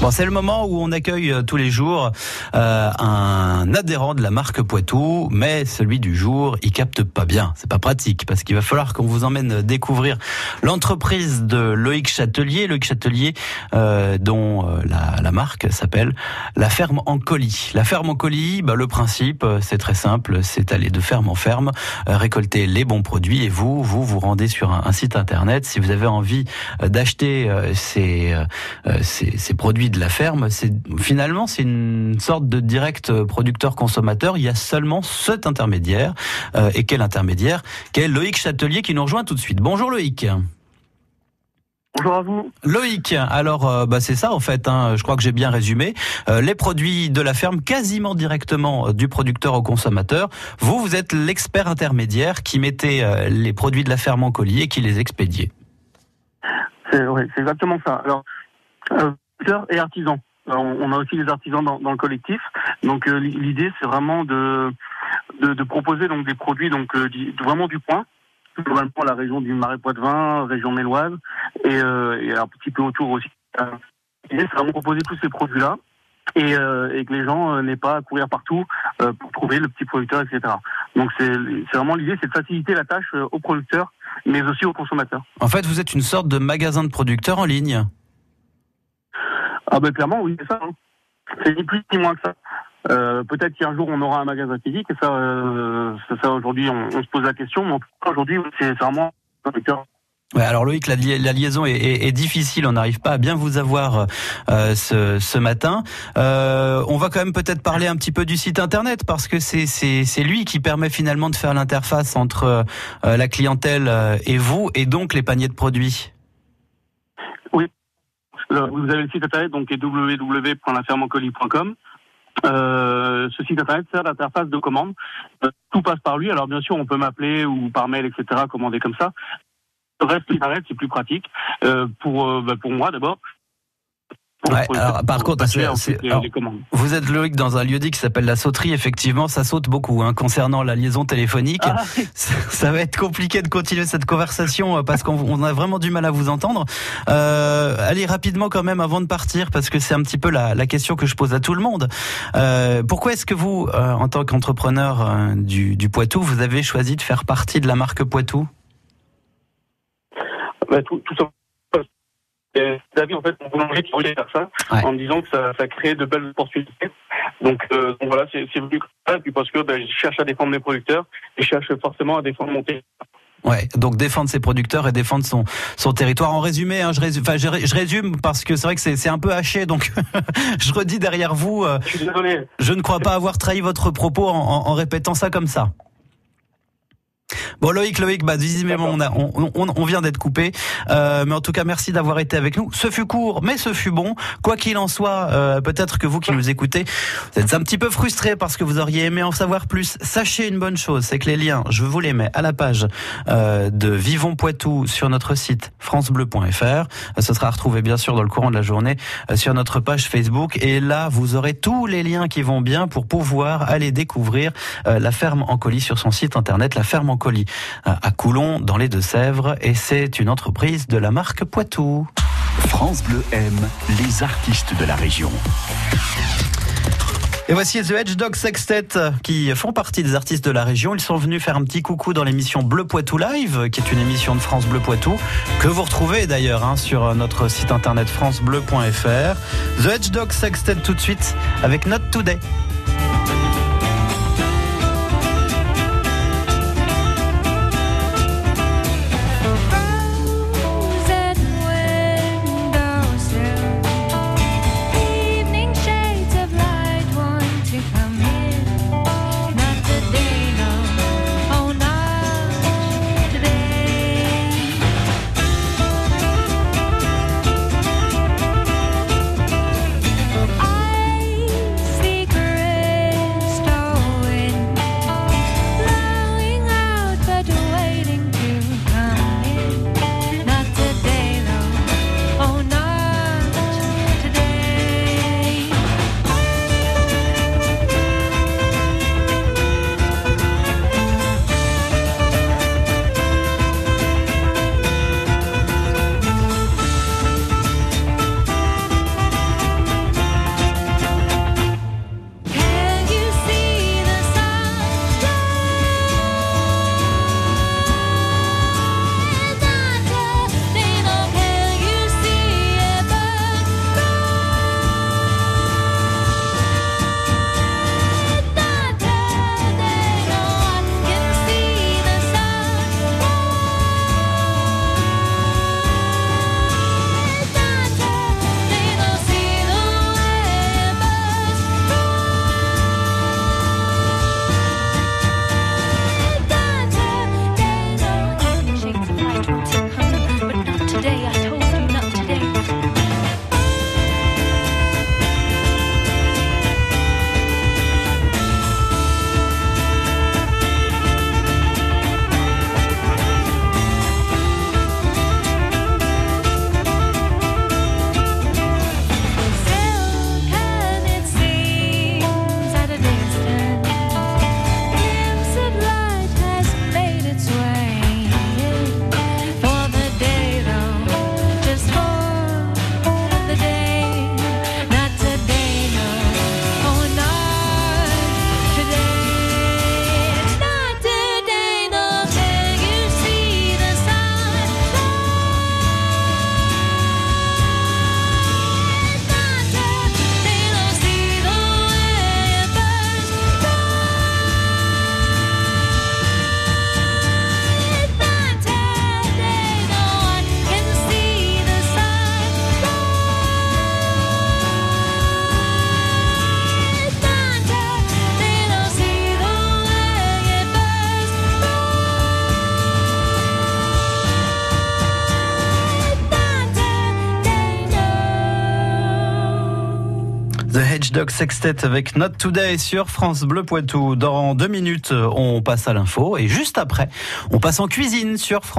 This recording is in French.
Bon, c'est le moment où on accueille euh, tous les jours euh, un adhérent de la marque Poitou, mais celui du jour, il capte pas bien. C'est pas pratique parce qu'il va falloir qu'on vous emmène découvrir l'entreprise de Loïc Châtelier, Loïc Châtelier, euh, dont euh, la, la, marque s'appelle la ferme en colis. La ferme en colis, bah, le principe, euh, c'est très simple, c'est aller de ferme en ferme, récolter les bons produits et vous, vous vous rendez sur un, un site internet. Si vous avez envie d'acheter ces, ces, ces produits de la ferme, c'est finalement c'est une sorte de direct producteur consommateur. Il y a seulement cet intermédiaire. Euh, et quel intermédiaire Quel Loïc Châtelier qui nous rejoint tout de suite. Bonjour Loïc. Bonjour à vous. Loïc, alors euh, bah, c'est ça en fait, hein, je crois que j'ai bien résumé. Euh, les produits de la ferme quasiment directement euh, du producteur au consommateur. Vous, vous êtes l'expert intermédiaire qui mettait euh, les produits de la ferme en colis et qui les expédiait. C'est ouais, exactement ça. Alors, et artisans. On a aussi les artisans dans, le collectif. Donc euh, l'idée c'est vraiment de, de, de proposer donc des produits donc euh, vraiment du point globalement la région du Marais Poitevin, région méloise et, euh, et un petit peu autour aussi. L'idée c'est vraiment proposer tous ces produits là et, euh, et, que les gens euh, n'aient pas à courir partout euh, pour trouver le petit producteur, etc. Donc c'est vraiment l'idée, c'est de faciliter la tâche aux producteurs, mais aussi aux consommateurs. En fait, vous êtes une sorte de magasin de producteurs en ligne. Ah ben clairement oui, c'est ça. Hein. C'est ni plus ni moins que ça. Euh, Peut-être qu'un jour on aura un magasin physique, et ça, euh, ça aujourd'hui on, on, se pose la question, mais aujourd'hui c'est vraiment. Ouais, alors Loïc, la, la liaison est, est, est, difficile, on n'arrive pas à bien vous avoir euh, ce, ce, matin. Euh, on va quand même peut-être parler un petit peu du site internet parce que c'est lui qui permet finalement de faire l'interface entre euh, la clientèle et vous et donc les paniers de produits. Vous avez le site internet donc www.lafermencolis.com. Euh, ce site internet sert d'interface de commande. Euh, tout passe par lui. Alors bien sûr, on peut m'appeler ou par mail, etc. Commander comme ça. Le reste, internet, c'est plus pratique euh, pour bah, pour moi d'abord. Ouais, alors, par contre, alors, vous êtes Loïc dans un lieu dit qui s'appelle la sauterie. Effectivement, ça saute beaucoup hein, concernant la liaison téléphonique. Ah. Ça, ça, va être compliqué de continuer cette conversation euh, parce qu'on a vraiment du mal à vous entendre. Euh, allez rapidement quand même avant de partir parce que c'est un petit peu la, la, question que je pose à tout le monde. Euh, pourquoi est-ce que vous, euh, en tant qu'entrepreneur euh, du, du, Poitou, vous avez choisi de faire partie de la marque Poitou? Bah, tout, tout David, en fait, mon boulanger qui voulait faire ça, ouais. en me disant que ça, ça crée de belles opportunités. Donc, euh, donc voilà, c'est venu comme ça, et puis parce que ben, je cherche à défendre mes producteurs, et je cherche forcément à défendre mon territoire. Ouais, donc défendre ses producteurs et défendre son son territoire. En résumé, hein, je, résume, enfin, je, je, résume parce que c'est vrai que c'est un peu haché, donc je redis derrière vous. Euh, je suis désolé. Je ne crois pas avoir trahi votre propos en, en, en répétant ça comme ça. Bon Loïc, Loïc, bah visiblement on, a, on, on, on vient d'être coupé, euh, mais en tout cas merci d'avoir été avec nous. Ce fut court, mais ce fut bon. Quoi qu'il en soit, euh, peut-être que vous qui nous écoutez, vous êtes un petit peu frustré parce que vous auriez aimé en savoir plus. Sachez une bonne chose, c'est que les liens, je vous les mets à la page euh, de Vivons Poitou sur notre site francebleu.fr. Ce sera retrouvé bien sûr dans le courant de la journée euh, sur notre page Facebook. Et là, vous aurez tous les liens qui vont bien pour pouvoir aller découvrir euh, la ferme en colis sur son site internet, la ferme en colis à Coulon, dans les Deux-Sèvres, et c'est une entreprise de la marque Poitou. France Bleu aime les artistes de la région. Et voici The Hedge Dog Sextet qui font partie des artistes de la région. Ils sont venus faire un petit coucou dans l'émission Bleu Poitou Live, qui est une émission de France Bleu Poitou, que vous retrouvez d'ailleurs hein, sur notre site internet francebleu.fr. The Hedge Dog Sextet tout de suite avec Not Today. Dog Sextet avec Not Today sur France Bleu Poitou. Dans deux minutes, on passe à l'info et juste après, on passe en cuisine sur France